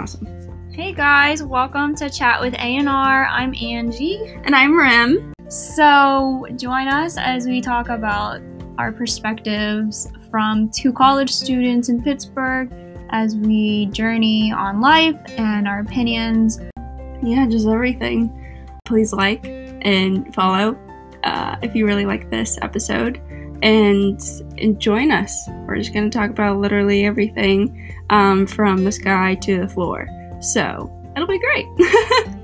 Awesome. Hey guys, welcome to Chat with A&R. I'm Angie. And I'm Rem. So, join us as we talk about our perspectives from two college students in Pittsburgh as we journey on life and our opinions. Yeah, just everything. Please like and follow uh, if you really like this episode and, and join us. We're just going to talk about literally everything um, from the sky to the floor. So it'll be great.